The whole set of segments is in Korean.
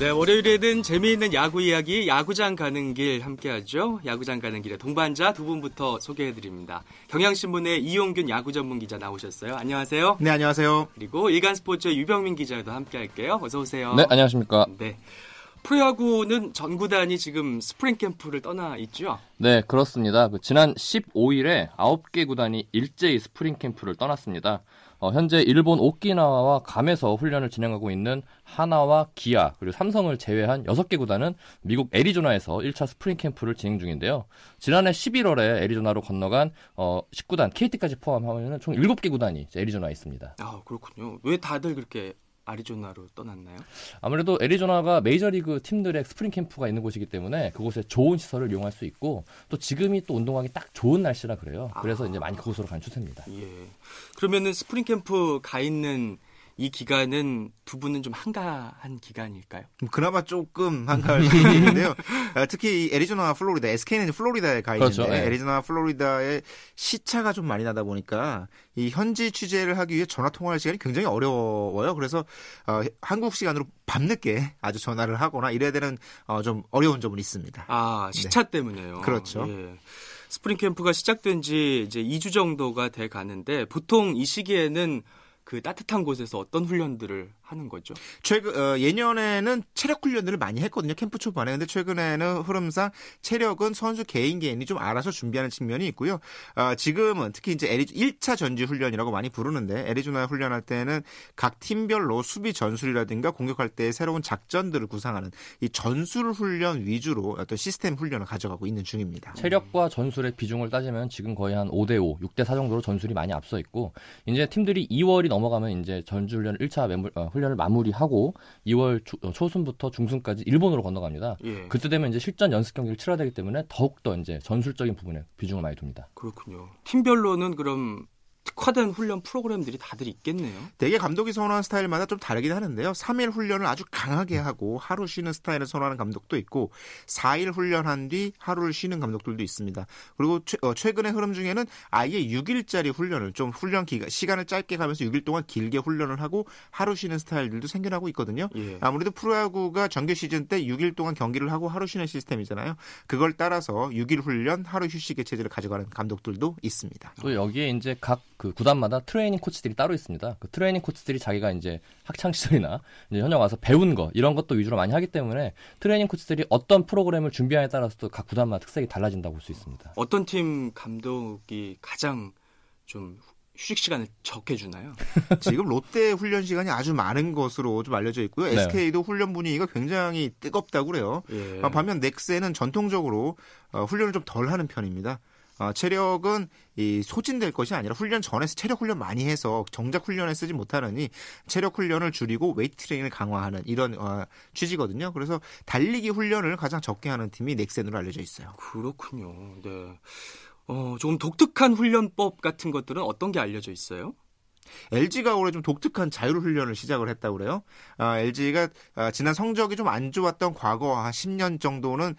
네, 월요일에는 재미있는 야구 이야기, 야구장 가는 길 함께하죠. 야구장 가는 길의 동반자 두 분부터 소개해드립니다. 경향신문의 이용균 야구 전문 기자 나오셨어요. 안녕하세요. 네, 안녕하세요. 그리고 일간스포츠의 유병민 기자도 함께할게요. 어서 오세요. 네, 안녕하십니까. 네. 프로야구는 전 구단이 지금 스프링 캠프를 떠나 있죠? 네, 그렇습니다. 그 지난 15일에 9개 구단이 일제히 스프링 캠프를 떠났습니다. 어, 현재 일본 오키나와와 괌에서 훈련을 진행하고 있는 한화와 기아 그리고 삼성을 제외한 6개 구단은 미국 애리조나에서 1차 스프링 캠프를 진행 중인데요. 지난해 11월에 애리조나로 건너간 어, 10구단 KT까지 포함하면 총 7개 구단이 애리조나에 있습니다. 아, 그렇군요. 왜 다들 그렇게 아리조나로 떠났나요? 아무래도 애리조나가 메이저리그 팀들의 스프링 캠프가 있는 곳이기 때문에 그곳에 좋은 시설을 이용할 수 있고 또 지금이 또 운동하기 딱 좋은 날씨라 그래요. 그래서 아. 이제 많이 그곳으로 간 추세입니다. 예. 그러면은 스프링 캠프 가 있는 이 기간은 두 분은 좀 한가한 기간일까요? 음, 그나마 조금 한가할 수 있는데요. 아, 특히 애리조나, 플로리다, SK는 플로리다에 가 있는데 그렇죠, 네. 애리조나, 플로리다의 시차가 좀 많이 나다 보니까 이 현지 취재를 하기 위해 전화 통화할 시간이 굉장히 어려워요. 그래서 어, 한국 시간으로 밤늦게 아주 전화를 하거나 이래야 되는 어, 좀 어려운 점은 있습니다. 아 시차 네. 때문에요. 그렇죠. 예. 스프링 캠프가 시작된 지 이제 2주 정도가 돼 가는데 보통 이 시기에는 그 따뜻한 곳에서 어떤 훈련들을 하는 거죠. 최근 어, 예년에는 체력 훈련들을 많이 했거든요. 캠프 초반에. 근데 최근에는 흐름상 체력은 선수 개인 개인이 좀 알아서 준비하는 측면이 있고요. 어, 지금은 특히 이제 에리 1차 전지 훈련이라고 많이 부르는데 애리조나 훈련할 때는 각 팀별로 수비 전술이라든가 공격할 때 새로운 작전들을 구상하는 이 전술 훈련 위주로 어떤 시스템 훈련을 가져가고 있는 중입니다. 체력과 전술의 비중을 따지면 지금 거의 한 5대 5, 6대 4 정도로 전술이 많이 앞서 있고 이제 팀들이 2월이 넘어가면 이제 전주 훈련 1차 매물, 어, 훈련을 마무리하고 2월 초, 어, 초순부터 중순까지 일본으로 건너갑니다. 예. 그때 되면 이제 실전 연습 경기를 치러야 되기 때문에 더욱 더 이제 전술적인 부분에 비중을 많이 둡니다. 그렇군요. 팀별로는 그럼 특화된 훈련 프로그램들이 다들 있겠네요. 대개 감독이 선호하는 스타일마다 좀 다르긴 하는데요. 3일 훈련을 아주 강하게 하고 하루 쉬는 스타일을 선호하는 감독도 있고 4일 훈련한 뒤 하루를 쉬는 감독들도 있습니다. 그리고 최, 어, 최근의 흐름 중에는 아예 6일짜리 훈련을 좀 훈련 기간 시간을 짧게 가면서 6일 동안 길게 훈련을 하고 하루 쉬는 스타일들도 생겨나고 있거든요. 예. 아무래도 프로야구가 정규 시즌 때 6일 동안 경기를 하고 하루 쉬는 시스템이잖아요. 그걸 따라서 6일 훈련, 하루 휴식의 체제를 가져가는 감독들도 있습니다. 또 여기에 이제 각그 구단마다 트레이닝 코치들이 따로 있습니다. 그 트레이닝 코치들이 자기가 이제 학창 시절이나 이제 현역 와서 배운 거 이런 것도 위주로 많이 하기 때문에 트레이닝 코치들이 어떤 프로그램을 준비하에 따라서 각 구단마다 특색이 달라진다고 볼 수 있습니다. 어떤 팀 감독이 가장 좀 휴식 시간을 적게 주나요? 지금 롯데 훈련 시간이 아주 많은 것으로 좀 알려져 있고요. 네. SK도 훈련 분위기가 굉장히 뜨겁다고 그래요. 예. 반면 넥센은 전통적으로 어, 훈련을 좀 덜 하는 편입니다. 어, 체력은 이 소진될 것이 아니라 훈련 전에서 체력 훈련 많이 해서 정작 훈련에 쓰지 못하느니 체력 훈련을 줄이고 웨이트 트레이닝을 강화하는 이런 어, 취지거든요. 그래서 달리기 훈련을 가장 적게 하는 팀이 넥센으로 알려져 있어요. 그렇군요. 네. 어, 조금 독특한 훈련법 같은 것들은 어떤 게 알려져 있어요? LG가 올해 좀 독특한 자율 훈련을 시작을 했다고 그래요. 아, LG가 아, 지난 성적이 좀 안 좋았던 과거 한 10년 정도는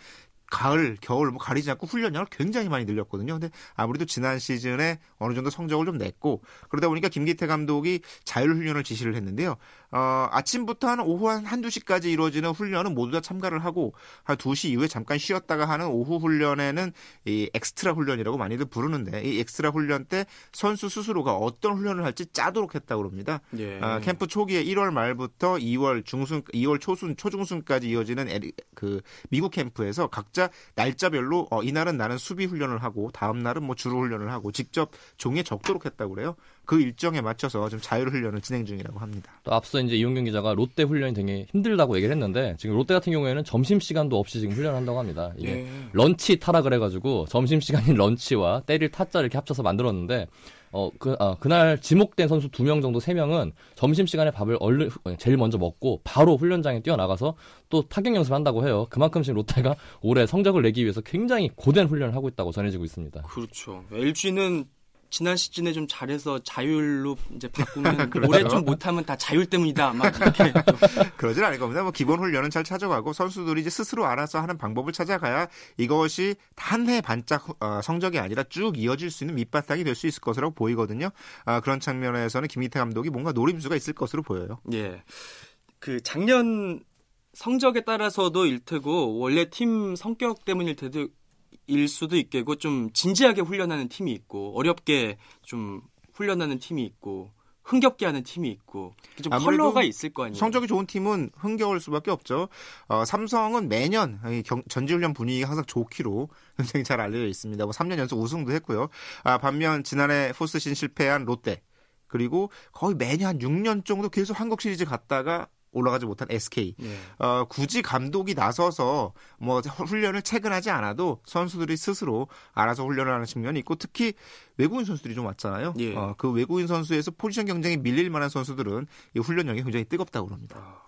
가을, 겨울 뭐 가리지 않고 훈련량을 굉장히 많이 늘렸거든요. 근데 아무래도 지난 시즌에 어느 정도 성적을 좀 냈고 그러다 보니까 김기태 감독이 자율 훈련을 지시를 했는데요. 어, 아침부터 한 오후 한 한두 시까지 이루어지는 훈련은 모두 다 참가를 하고 한 2시 이후에 잠깐 쉬었다가 하는 오후 훈련에는 이 엑스트라 훈련이라고 많이들 부르는데 이 엑스트라 훈련 때 선수 스스로가 어떤 훈련을 할지 짜도록 했다고 그럽니다. 예. 어, 캠프 초기에 1월 말부터 2월 중순, 2월 초순, 초중순까지 이어지는 에리, 그 미국 캠프에서 각자 날짜별로 어, 이날은 나는 수비 훈련을 하고 다음 날은 뭐 주루 훈련을 하고 직접 종이에 적도록 했다고 그래요. 그 일정에 맞춰서 좀 자율 훈련을 진행 중이라고 합니다. 또 앞서 이제 이용경 기자가 롯데 훈련이 되게 힘들다고 얘기를 했는데 지금 롯데 같은 경우에는 점심 시간도 없이 지금 훈련한다고 합니다. 이게 예. 런치 타라 그래가지고 점심 시간인 런치와 때릴 타자 이렇게 합쳐서 만들었는데 어, 그, 아, 그날 지목된 선수 두 명 정도 세 명은 점심시간에 밥을 얼른, 제일 먼저 먹고 바로 훈련장에 뛰어나가서 또 타격 연습을 한다고 해요. 그만큼 지금 롯데가 올해 성적을 내기 위해서 굉장히 고된 훈련을 하고 있다고 전해지고 있습니다. 그렇죠. LG는 지난 시즌에 좀 잘해서 자율로 이제 바꾸면. 올해 좀 못하면 다 자율 때문이다. 막 이렇게 그러진 않을 겁니다. 뭐 기본 훈련은 잘 찾아가고 선수들이 이제 스스로 알아서 하는 방법을 찾아가야 이것이 한 해 반짝 어, 성적이 아니라 쭉 이어질 수 있는 밑바탕이 될 수 있을 것이라고 보이거든요. 아, 그런 측면에서는 김희태 감독이 뭔가 노림수가 있을 것으로 보여요. 예. 그 작년 성적에 따라서도 일 테고 원래 팀 성격 때문일 테도 일 수도 있겠고 좀 진지하게 훈련하는 팀이 있고 어렵게 좀 훈련하는 팀이 있고 흥겹게 하는 팀이 있고 좀 컬러가 있을 거 아니에요. 성적이 좋은 팀은 흥겨울 수밖에 없죠. 어, 삼성은 매년 전지훈련 분위기가 항상 좋기로 굉장히 잘 알려져 있습니다. 뭐 3년 연속 우승도 했고요. 아, 반면 지난해 포스신 실패한 롯데 그리고 거의 매년 한 6년 정도 계속 한국 시리즈 갔다가 올라가지 못한 SK. 예. 어, 굳이 감독이 나서서 뭐 훈련을 체근하지 않아도 선수들이 스스로 알아서 훈련을 하는 측면이 있고 특히 외국인 선수들이 좀 왔잖아요. 예. 어, 그 외국인 선수에서 포지션 경쟁에 밀릴 만한 선수들은 이 훈련량이 굉장히 뜨겁다고 그럽니다. 아.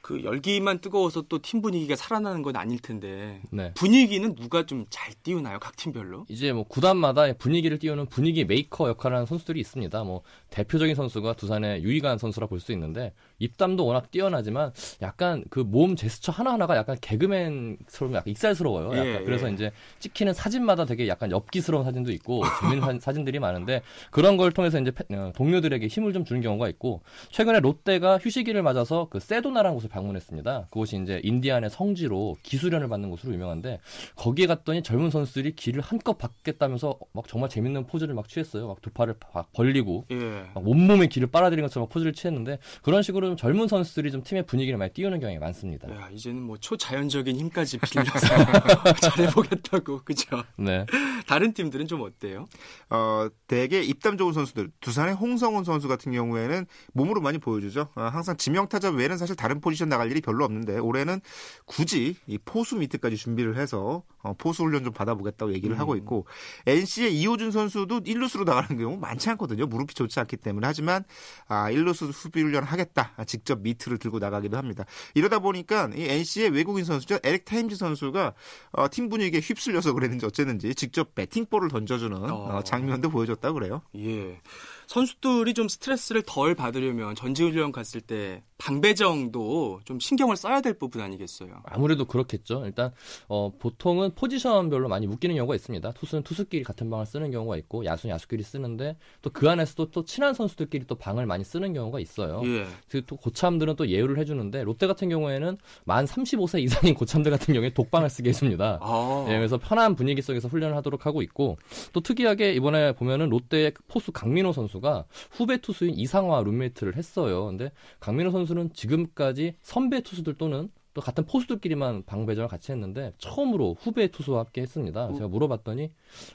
그 열기만 뜨거워서 또 팀 분위기가 살아나는 건 아닐 텐데 네. 분위기는 누가 좀 잘 띄우나요 각 팀별로? 이제 뭐 구단마다 분위기를 띄우는 분위기 메이커 역할을 하는 선수들이 있습니다. 뭐 대표적인 선수가 두산의 유희관 선수라 볼 수 있는데 입담도 워낙 뛰어나지만 약간 그 몸 제스처 하나하나가 약간 개그맨스러운 약간 익살스러워요. 약간. 예, 그래서 예. 이제 찍히는 사진마다 되게 약간 엽기스러운 사진도 있고 재밌는 사진들이 많은데 그런 걸 통해서 이제 어, 동료들에게 힘을 좀 주는 경우가 있고 최근에 롯데가 휴식기를 맞아서 그 세도나 라는 곳을 방문했습니다. 그곳이 이제 인디안의 성지로 기수련을 받는 곳으로 유명한데 거기에 갔더니 젊은 선수들이 길을 한껏 받겠다면서 막 정말 재밌는 포즈를 막 취했어요. 막 두 팔을 막 벌리고 예. 막 온몸에 길을 빨아들인 것처럼 포즈를 취했는데 그런 식으로 좀 젊은 선수들이 좀 팀의 분위기를 많이 띄우는 경향이 많습니다. 야, 이제는 뭐 초자연적인 힘까지 빌려서 잘해보겠다고 그죠? 네. 다른 팀들은 좀 어때요? 어, 대개 입담 좋은 선수들 두산의 홍성훈 선수 같은 경우에는 몸으로 많이 보여주죠. 어, 항상 지명 타자 외에는 사실 다른 포지션 나갈 일이 별로 없는데 올해는 굳이 이 포수 미트까지 준비를 해서 어, 포수 훈련 좀 받아보겠다고 얘기를 음. 하고 있고 NC의 이호준 선수도 1루수로 나가는 경우 많지 않거든요. 무릎이 좋지 않기 때문에 하지만 아, 1루수 수비 훈련 하겠다. 아, 직접 미트를 들고 나가기도 합니다. 이러다 보니까 이 NC의 외국인 선수죠. 에릭 테임즈 선수가 어, 팀 분위기에 휩쓸려서 그랬는지 어쨌는지 직접 배팅볼을 던져주는 어. 어, 장면도 보여줬다 그래요. 예. 선수들이 좀 스트레스를 덜 받으려면 전지훈련 갔을 때 방배정도 좀 신경을 써야 될 부분 아니겠어요? 아무래도 그렇겠죠. 일단 어, 보통은 포지션별로 많이 묶이는 경우가 있습니다. 투수는 투수끼리 같은 방을 쓰는 경우가 있고 야수는 야수끼리 쓰는데 또 그 안에서도 또 친한 선수들끼리 또 방을 많이 쓰는 경우가 있어요. 예. 그또 고참들은 또 예우를 해주는데 롯데 같은 경우에는 만 35세 이상인 고참들 같은 경우에 독방을 쓰게 해줍니다. 아. 예, 그래서 편한 분위기 속에서 훈련을 하도록 하고 있고 또 특이하게 이번에 보면은 롯데의 포수 강민호 선수가 후배 투수인 이상화 룸메이트를 했어요. 근데 강민호 선수 선수는 지금까지 선배 투수들 또는 또 같은 포수들끼리만 방배전을 같이 했는데 처음으로 후배 투수와 함께 했습니다. 음. 제가 물어봤더니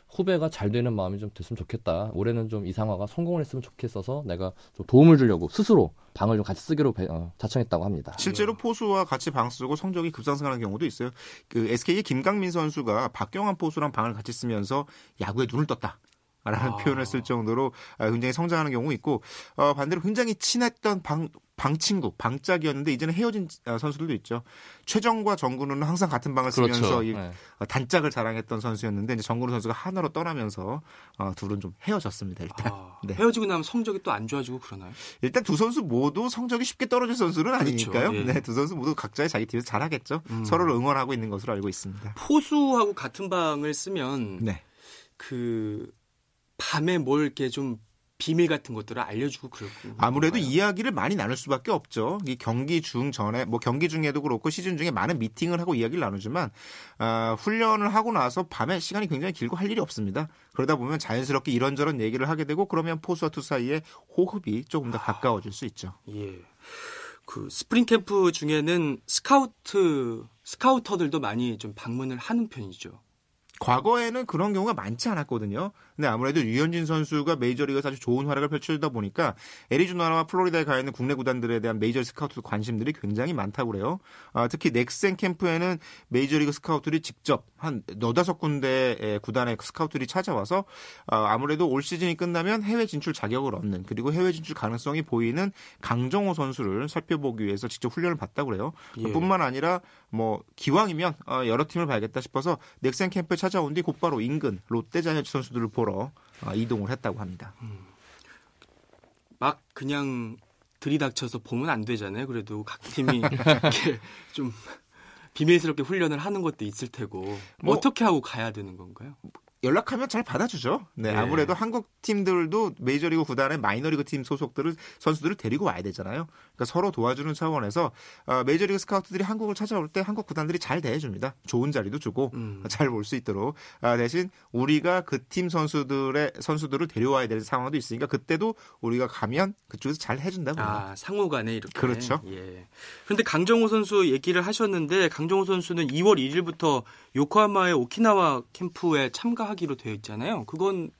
후배가 잘 되는 마음이 좀 됐으면 좋겠다. 올해는 좀 이상화가 성공을 했으면 좋겠어서 내가 좀 도움을 주려고 스스로 방을 좀 같이 쓰기로 배, 어, 자청했다고 합니다. 실제로 네. 포수와 같이 방 쓰고 성적이 급상승하는 경우도 있어요. 그 SK의 김강민 선수가 박경환 포수랑 방을 같이 쓰면서 야구에 눈을 떴다. 라는 아. 표현을 쓸 정도로 아, 굉장히 성장하는 경우 있고 어, 반대로 굉장히 친했던 방, 방 친구, 방짝이었는데 이제는 헤어진 어, 선수들도 있죠. 최정과 정근우는 항상 같은 방을 그렇죠. 쓰면서 그렇죠. 네. 어, 단짝을 자랑했던 선수였는데 이제 정근우 선수가 하나로 떠나면서 어, 둘은 좀 헤어졌습니다. 일단 아, 네. 헤어지고 나면 성적이 또 안 좋아지고 그러나요? 일단 두 선수 모두 성적이 쉽게 떨어질 선수는 그렇죠. 아니니까요. 그렇죠. 예. 네, 두 선수 모두 각자의 자기 팀에서 잘하겠죠. 음. 서로를 응원하고 있는 것으로 알고 있습니다. 포수하고 같은 방을 쓰면 네. 그 밤에 뭘 이렇게 좀 비밀 같은 것들을 알려주고 그러고 아무래도? 이야기를 많이 나눌 수밖에 없죠. 이 경기 중 전에 뭐 경기 중에도 그렇고 시즌 중에 많은 미팅을 하고 이야기를 나누지만 어, 훈련을 하고 나서 밤에 시간이 굉장히 길고 할 일이 없습니다. 그러다 보면 자연스럽게 이런저런 얘기를 하게 되고 그러면 포수와 투수 사이에 호흡이 조금 더 가까워질 수 있죠. 예. 그 스프링 캠프 중에는 스카우트 스카우터들도 많이 좀 방문을 하는 편이죠. 과거에는 그런 경우가 많지 않았거든요. 근데 아무래도 류현진 선수가 메이저리그에서 아주 좋은 활약을 펼쳐주다 보니까 애리조나와 플로리다에 가 있는 국내 구단들에 대한 메이저 스카우트 관심들이 굉장히 많다고 그래요. 아, 특히 넥센 캠프에는 메이저리그 스카우트들이 직접 한 너다섯 군데의 구단의 스카우트들이 찾아와서 아, 아무래도 올 시즌이 끝나면 해외 진출 자격을 얻는 그리고 해외 진출 가능성이 보이는 강정호 선수를 살펴보기 위해서 직접 훈련을 받다고 그래요. 예. 뿐만 아니라 뭐 기왕이면 어, 여러 팀을 봐야겠다 싶어서 넥센 캠프에 찾아온 뒤 곧바로 인근 롯데 자이언츠 선수들을 보러 어, 이동을 했다고 합니다. 음. 막 그냥 들이닥쳐서 보면 안 되잖아요. 그래도 각 팀이 이렇게 좀 비밀스럽게 훈련을 하는 것도 있을 테고 뭐, 어떻게 하고 가야 되는 건가요? 연락하면 잘 받아주죠. 네, 네. 아무래도 한국 팀들도 메이저리그 구단의 마이너리그 팀 소속들을 선수들을 데리고 와야 되잖아요. 그러니까 서로 도와주는 차원에서 어, 메이저리그 스카우트들이 한국을 찾아올 때 한국 구단들이 잘 대해줍니다. 좋은 자리도 주고 음. 잘볼 수 있도록 아, 대신 우리가 그 팀 선수들의 선수들을 데려와야 될 상황도 있으니까 그때도 우리가 가면 그쪽에서 잘 해준다고. 아, 상호간에 이렇게. 그렇죠. 예. 그런데 강정호 선수 얘기를 하셨는데 강정호 선수는 2월 1일부터 요코하마의 오키나와 캠프에 참가 하기로 되어 있잖아요. 그건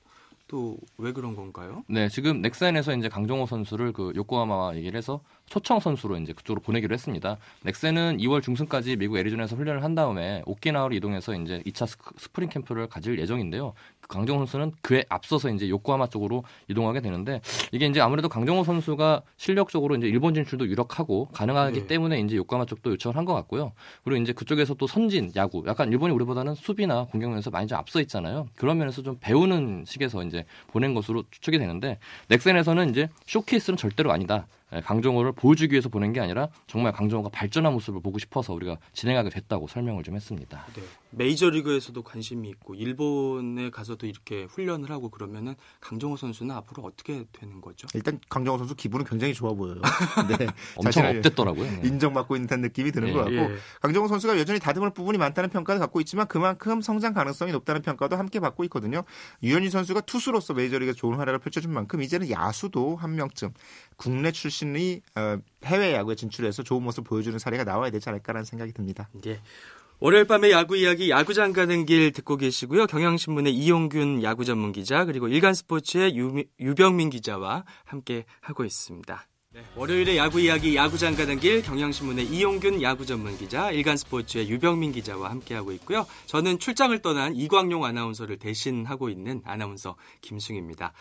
또 왜 그런 건가요? 네, 지금 넥센에서 이제 강정호 선수를 그 요코하마와 얘기를 해서 초청 선수로 이제 그쪽으로 보내기로 했습니다. 넥센은 2월 중순까지 미국 애리조나에서 훈련을 한 다음에 오키나와로 이동해서 이제 2차 스프링 캠프를 가질 예정인데요. 그 강정호 선수는 그에 앞서서 이제 요코하마 쪽으로 이동하게 되는데 이게 이제 아무래도 강정호 선수가 실력적으로 이제 일본 진출도 유력하고 가능하기 네. 때문에 이제 요코하마 쪽도 요청을 한 것 같고요. 그리고 이제 그쪽에서 또 선진 야구, 약간 일본이 우리보다는 수비나 공격 면에서 많이 좀 앞서 있잖아요. 그런 면에서 좀 배우는 식에서 이제 보낸 것으로 추측이 되는데 넥센에서는 이제 쇼케이스는 절대로 아니다. 예, 강정호를 보여주기 위해서 보낸 게 아니라 정말 강정호가 발전한 모습을 보고 싶어서 우리가 진행하게 됐다고 설명을 좀 했습니다. 네. 메이저리그에서도 관심이 있고 일본에 가서도 이렇게 훈련을 하고 그러면은 강정호 선수는 앞으로 어떻게 되는 거죠? 일단 강정호 선수 기분은 굉장히 좋아 보여요. 네, 엄청 업됐더라고요. 네. 인정받고 있는 듯한 느낌이 드는 예, 것 같고 예. 강정호 선수가 여전히 다듬을 부분이 많다는 평가를 갖고 있지만 그만큼 성장 가능성이 높다는 평가도 함께 받고 있거든요. 유현진 선수가 투수로서 메이저리그 좋은 활약을 펼쳐준 만큼 이제는 야수도 한 명쯤 국내 출신 이 어, 해외 야구에 진출해서 좋은 모습 을 보여주는 사례가 나와야 되지 않을까라는 생각이 듭니다. 예. 월요일 밤의 야구 이야기 야구장 가는 길 듣고 계시고요. 경향신문의 이용균 야구 전문 기자 그리고 일간스포츠의 유, 유병민 기자와 함께 하고 있습니다. 네, 월요일의 야구 이야기 야구장 가는 길 경향신문의 이용균 야구 전문 기자 일간스포츠의 유병민 기자와 함께 하고 있고요. 저는 출장을 떠난 이광용 아나운서를 대신하고 있는 아나운서 김승휘입니다.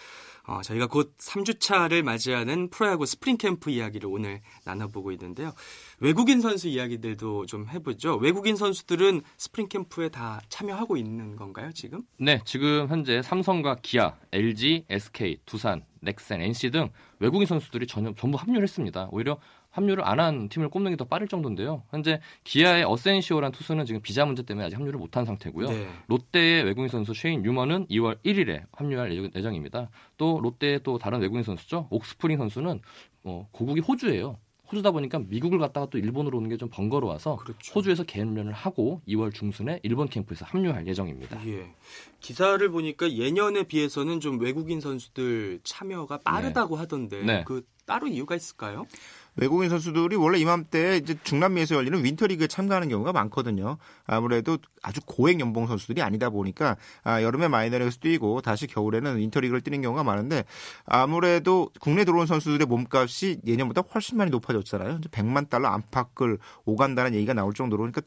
어, 저희가 곧 3주차를 맞이하는 프로야구 스프링 캠프 이야기를 오늘 나눠보고 있는데요. 외국인 선수 이야기들도 좀 해보죠. 외국인 선수들은 스프링 캠프에 다 참여하고 있는 건가요, 지금? 네, 지금 현재 삼성과 기아, LG, SK, 두산, 넥센, NC 등 외국인 선수들이 전혀 전부 합류를 했습니다. 오히려 합류를 안 한 팀을 꼽는 게 더 빠를 정도인데요. 현재 기아의 어센시오란 투수는 지금 비자 문제 때문에 아직 합류를 못한 상태고요. 네. 롯데의 외국인 선수 쉐인 유머는 2월 1일에 합류할 예정- 예정입니다. 또 롯데의 또 다른 외국인 선수죠. 옥스프링 선수는 어, 고국이 호주예요. 호주다 보니까 미국을 갔다가 또 일본으로 오는 게 좀 번거로워서 그렇죠. 호주에서 개인 훈련을 하고 2월 중순에 일본 캠프에서 합류할 예정입니다. 예. 기사를 보니까 예년에 비해서는 좀 외국인 선수들 참여가 빠르다고 하던데 네. 그 따로 이유가 있을까요? 외국인 선수들이 원래 이맘때 이제 중남미에서 열리는 윈터리그에 참가하는 경우가 많거든요. 아무래도 아주 고액 연봉 선수들이 아니다 보니까 아, 여름에 마이너리그에서 뛰고 다시 겨울에는 윈터리그를 뛰는 경우가 많은데 아무래도 국내 들어온 선수들의 몸값이 예년보다 훨씬 많이 높아졌잖아요. 이제 100만 달러 안팎을 오간다는 얘기가 나올 정도로 그러니까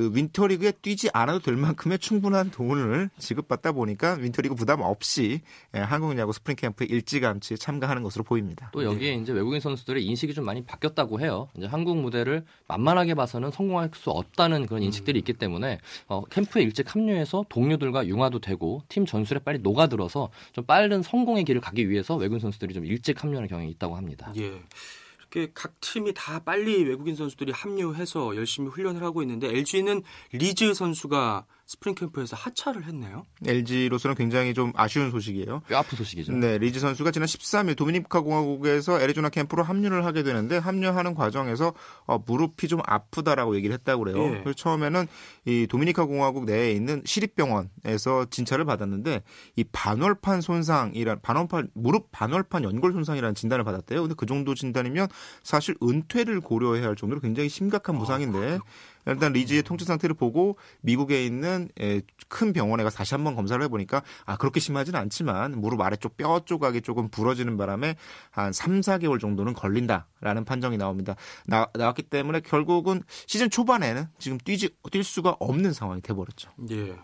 그 윈터리그에 뛰지 않아도 될 만큼의 충분한 돈을 지급받다 보니까 윈터리그 부담 없이 예, 한국 야구 스프링 캠프에 일찌감치 참가하는 것으로 보입니다. 또 여기에 이제 외국인 선수들의 인식이 좀 많이 바뀌었다고 해요. 이제 한국 무대를 만만하게 봐서는 성공할 수 없다는 그런 인식들이 있기 때문에 어, 캠프에 일찍 합류해서 동료들과 융화도 되고 팀 전술에 빨리 녹아들어서 좀 빠른 성공의 길을 가기 위해서 외국인 선수들이 좀 일찍 합류하는 경향이 있다고 합니다. 예. 이렇게 각 팀이 다 빨리 외국인 선수들이 합류해서 열심히 훈련을 하고 있는데 LG는 리즈 선수가 스프링 캠프에서 하차를 했네요. LG로서는 굉장히 좀 아쉬운 소식이에요. 뼈 아픈 소식이죠. 네, 리즈 선수가 지난 13일 도미니카 공화국에서 애리조나 캠프로 합류를 하게 되는데 합류하는 과정에서 어, 무릎이 좀 아프다라고 얘기를 했다고 그래요. 예. 그래서 처음에는 이 도미니카 공화국 내에 있는 시립병원에서 진찰을 받았는데 이 반월판 손상이란 반월판 무릎 반월판 연골 손상이라는 진단을 받았대요. 근데 그 정도 진단이면 사실 은퇴를 고려해야 할 정도로 굉장히 심각한 부상인데 일단 리즈의 통증 상태를 보고 미국에 있는 에, 큰 병원에 가서 다시 한번 검사를 해보니까 아 그렇게 심하지는 않지만 무릎 아래쪽 뼈 조각이 조금 부러지는 바람에 한 3, 4개월 정도는 걸린다라는 판정이 나옵니다. 나, 나왔기 때문에 결국은 시즌 초반에는 지금 뛰지 뛸 수가 없는 상황이 돼버렸죠. 예.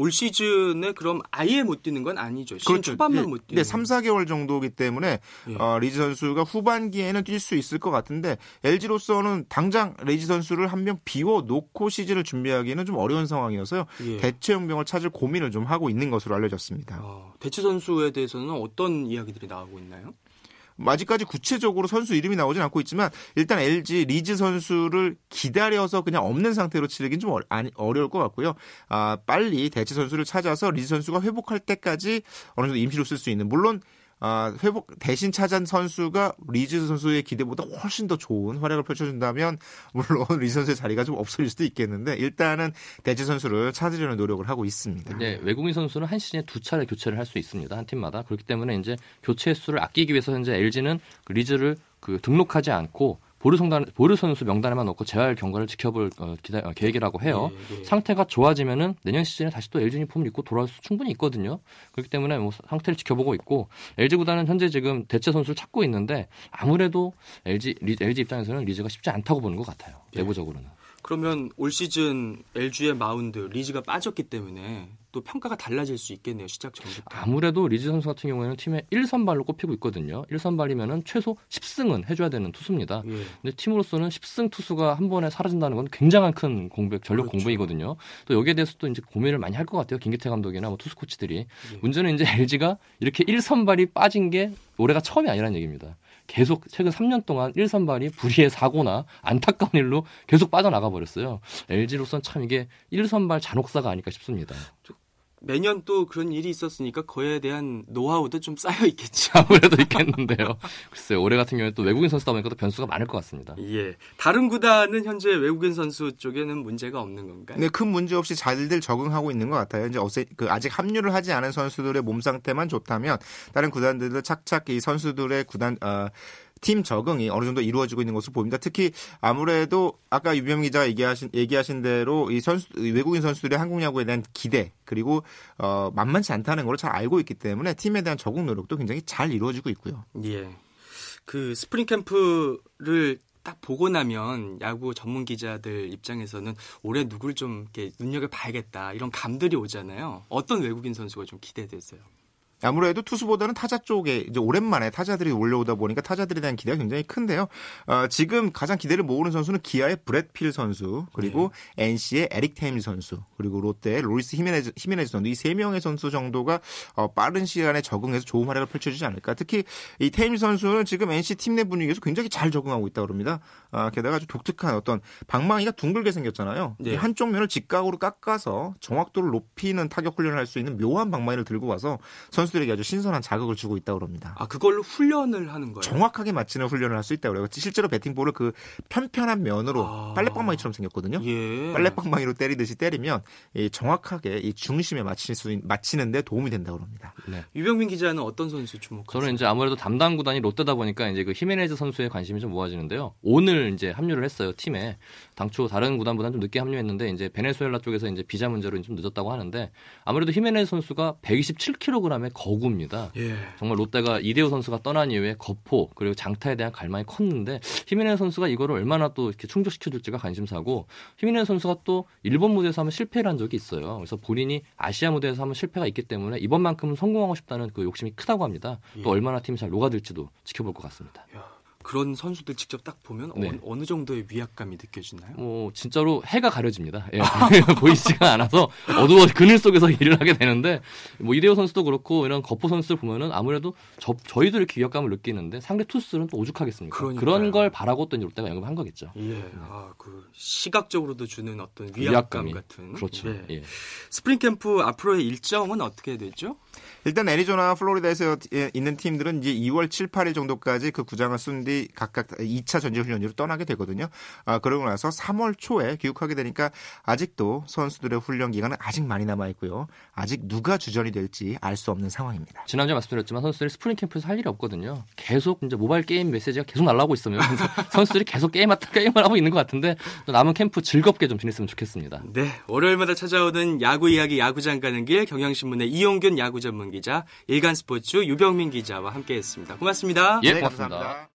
올 시즌에 그럼 아예 못 뛰는 건 아니죠. 시즌 초반만 예, 못 뛰는. 네, 3, 4개월 정도기 때문에 예. 어, 리즈 선수가 후반기에는 뛸 수 있을 것 같은데 LG로서는 당장 리즈 선수를 한 명 비워 놓고 시즌을 준비하기는 좀 어려운 상황이어서요. 예. 대체 용병을 찾을 고민을 좀 하고 있는 것으로 알려졌습니다. 어, 대체 선수에 대해서는 어떤 이야기들이 나오고 있나요? 아직까지 구체적으로 선수 이름이 나오진 않고 있지만 일단 LG 리즈 선수를 기다려서 그냥 없는 상태로 치르긴 좀 어려울 것 같고요. 아, 빨리 대체 선수를 찾아서 리즈 선수가 회복할 때까지 어느 정도 임시로 쓸 수 있는 물론 아, 회복 대신 찾은 선수가 리즈 선수의 기대보다 훨씬 더 좋은 활약을 펼쳐준다면 물론 리즈 선수의 자리가 좀 없어질 수도 있겠는데 일단은 대체 선수를 찾으려는 노력을 하고 있습니다. 네, 외국인 선수는 한 시즌에 두 차례 교체를 할 수 있습니다. 한 팀마다 그렇기 때문에 이제 교체 수를 아끼기 위해서 현재 LG는 그 리즈를 그 등록하지 않고 보류 선단 보류 선수 명단에만 넣고 재활 경과를 지켜볼 어, 기다, 어, 계획이라고 해요. 네, 네. 상태가 좋아지면은 내년 시즌에 다시 또 LG 유니폼을 입고 돌아올 수 충분히 있거든요. 그렇기 때문에 뭐 상태를 지켜보고 있고 LG 구단은 현재 지금 대체 선수를 찾고 있는데 아무래도 LG 리, LG 입장에서는 리즈가 쉽지 않다고 보는 것 같아요. 네. 내부적으로는. 그러면 올 시즌 LG의 마운드 리즈가 빠졌기 때문에 또 평가가 달라질 수 있겠네요. 시작 전부터. 아무래도 리즈 선수 같은 경우에는 팀의 1선발로 꼽히고 있거든요. 1선발이면은 최소 10승은 해줘야 되는 투수입니다. 예. 근데 팀으로서는 10승 투수가 한 번에 사라진다는 건 굉장한 큰 공백, 전력 그렇죠. 공백이거든요. 또 여기에 대해서 또 이제 고민을 많이 할 것 같아요. 김기태 감독이나 뭐 투수 코치들이. 예. 문제는 이제 LG가 이렇게 1선발이 빠진 게 올해가 처음이 아니라는 얘기입니다. 계속 최근 3년 동안 1선발이 불의의 사고나 안타까운 일로 계속 빠져나가 버렸어요. LG로서는 참 이게 1선발 잔혹사가 아닐까 싶습니다. 매년 또 그런 일이 있었으니까 그에 대한 노하우도 좀 쌓여 있겠지. 아무래도 있겠는데요. 글쎄요, 올해 같은 경우에 또 외국인 선수다 보니까 또 변수가 많을 것 같습니다. 예. 다른 구단은 현재 외국인 선수 쪽에는 문제가 없는 건가요? 네, 큰 문제 없이 잘들 적응하고 있는 것 같아요. 이제 어세, 그 아직 합류를 하지 않은 선수들의 몸 상태만 좋다면 다른 구단들도 착착 이 선수들의 구단 어, 팀 적응이 어느 정도 이루어지고 있는 것으로 보입니다. 특히 아무래도 아까 유병 기자가 얘기하신 얘기하신 대로 이 선수 외국인 선수들의 한국 야구에 대한 기대 그리고 어 만만치 않다는 걸 잘 알고 있기 때문에 팀에 대한 적응 노력도 굉장히 잘 이루어지고 있고요. 예. 그 스프링 캠프를 딱 보고 나면 야구 전문 기자들 입장에서는 올해 누굴 좀 이렇게 눈여겨 봐야겠다 이런 감들이 오잖아요. 어떤 외국인 선수가 좀 기대되세요? 아무래도 투수보다는 타자 쪽에 이제 오랜만에 타자들이 몰려오다 보니까 타자들에 대한 기대가 굉장히 큰데요. 어, 지금 가장 기대를 모으는 선수는 기아의 브렛 필 선수, 그리고 네. NC의 에릭 테임즈 선수, 그리고 롯데의 루이스 히메네즈, 히메네즈 선수 이 세 명의 선수 정도가 어, 빠른 시간에 적응해서 좋은 활약을 펼쳐주지 않을까. 특히 이 테임즈 선수는 지금 NC 팀 내 분위기에서 굉장히 잘 적응하고 있다고 합니다. 아, 게다가 아주 독특한 어떤 방망이가 둥글게 생겼잖아요. 네. 한쪽 면을 직각으로 깎아서 정확도를 높이는 타격 훈련을 할 수 있는 묘한 방망이를 들고 와서 선수 선수들에게 아주 신선한 자극을 주고 있다고 합니다. 아, 그걸로 훈련을 하는 거예요? 정확하게 맞히는 훈련을 할 수 있다고 그래요. 실제로 배팅볼을 그 편편한 면으로 아... 빨래방망이처럼 생겼거든요. 예. 빨래방망이로 때리듯이 때리면 이 정확하게 이 중심에 맞힐 수 맞히는데 도움이 된다고 합니다. 네. 유병민 기자는 어떤 선수 주목하세요? 저는 이제 아무래도 담당 구단이 롯데다 보니까 이제 그 히메네즈 선수의 관심이 좀 모아지는데요. 오늘 이제 합류를 했어요 팀에. 당초 다른 구단보다는 좀 늦게 합류했는데 이제 베네수엘라 쪽에서 이제 비자 문제로 좀 늦었다고 하는데 아무래도 히메네즈 선수가 127kg의 거구입니다. 예. 정말 롯데가 이대호 선수가 떠난 이후에 거포 그리고 장타에 대한 갈망이 컸는데 히미네 선수가 이거를 얼마나 또 이렇게 충족시켜줄지가 관심사고 히미네 선수가 또 일본 무대에서 한번 실패를 한 적이 있어요. 그래서 본인이 아시아 무대에서 한번 실패가 있기 때문에 이번만큼은 성공하고 싶다는 그 욕심이 크다고 합니다. 예. 또 얼마나 팀이 잘 녹아들지도 지켜볼 것 같습니다. 야. 그런 선수들 직접 딱 보면 네. 어, 느 정도의 위압감이 느껴지나요? 뭐 진짜로 해가 가려집니다. 예, 보이지가 않아서 어두워 그늘 속에서 일을 하게 되는데 뭐 이대호 선수도 그렇고 이런 거포 선수들 보면은 아무래도 저, 저희도 이렇게 위압감을 느끼는데 상대 투수들은 또 오죽하겠습니까? 그러니까요. 그런 걸 바라고 또 롯데가 연금한 거겠죠. 예, 네. 아 그 시각적으로도 주는 어떤 위압감 위압감이. 같은. 그렇죠. 네. 예. 스프링 캠프 앞으로의 일정은 어떻게 되죠? 일단 애리조나, 플로리다에서 있는 팀들은 이제 2월 7, 8일 정도까지 그 구장을 쓴 뒤 각각 2차 전지 훈련으로 떠나게 되거든요. 아, 그러고 나서 3월 초에 귀국하게 되니까 아직도 선수들의 훈련 기간은 아직 많이 남아 있고요. 아직 누가 주전이 될지 알 수 없는 상황입니다. 지난주에 말씀드렸지만 선수들이 스프링 캠프에서 할 일이 없거든요. 계속 이제 모바일 게임 메시지가 계속 날라오고 있으면 선수들이 계속 게임 게임을 하고 있는 것 같은데 남은 캠프 즐겁게 좀 지냈으면 좋겠습니다. 네, 월요일마다 찾아오는 야구 이야기 야구장 가는 길 경향신문의 이용균 야구 전문 기자, 일간 스포츠 유병민 기자와 함께했습니다. 고맙습니다. 예, 고맙습니다. 네,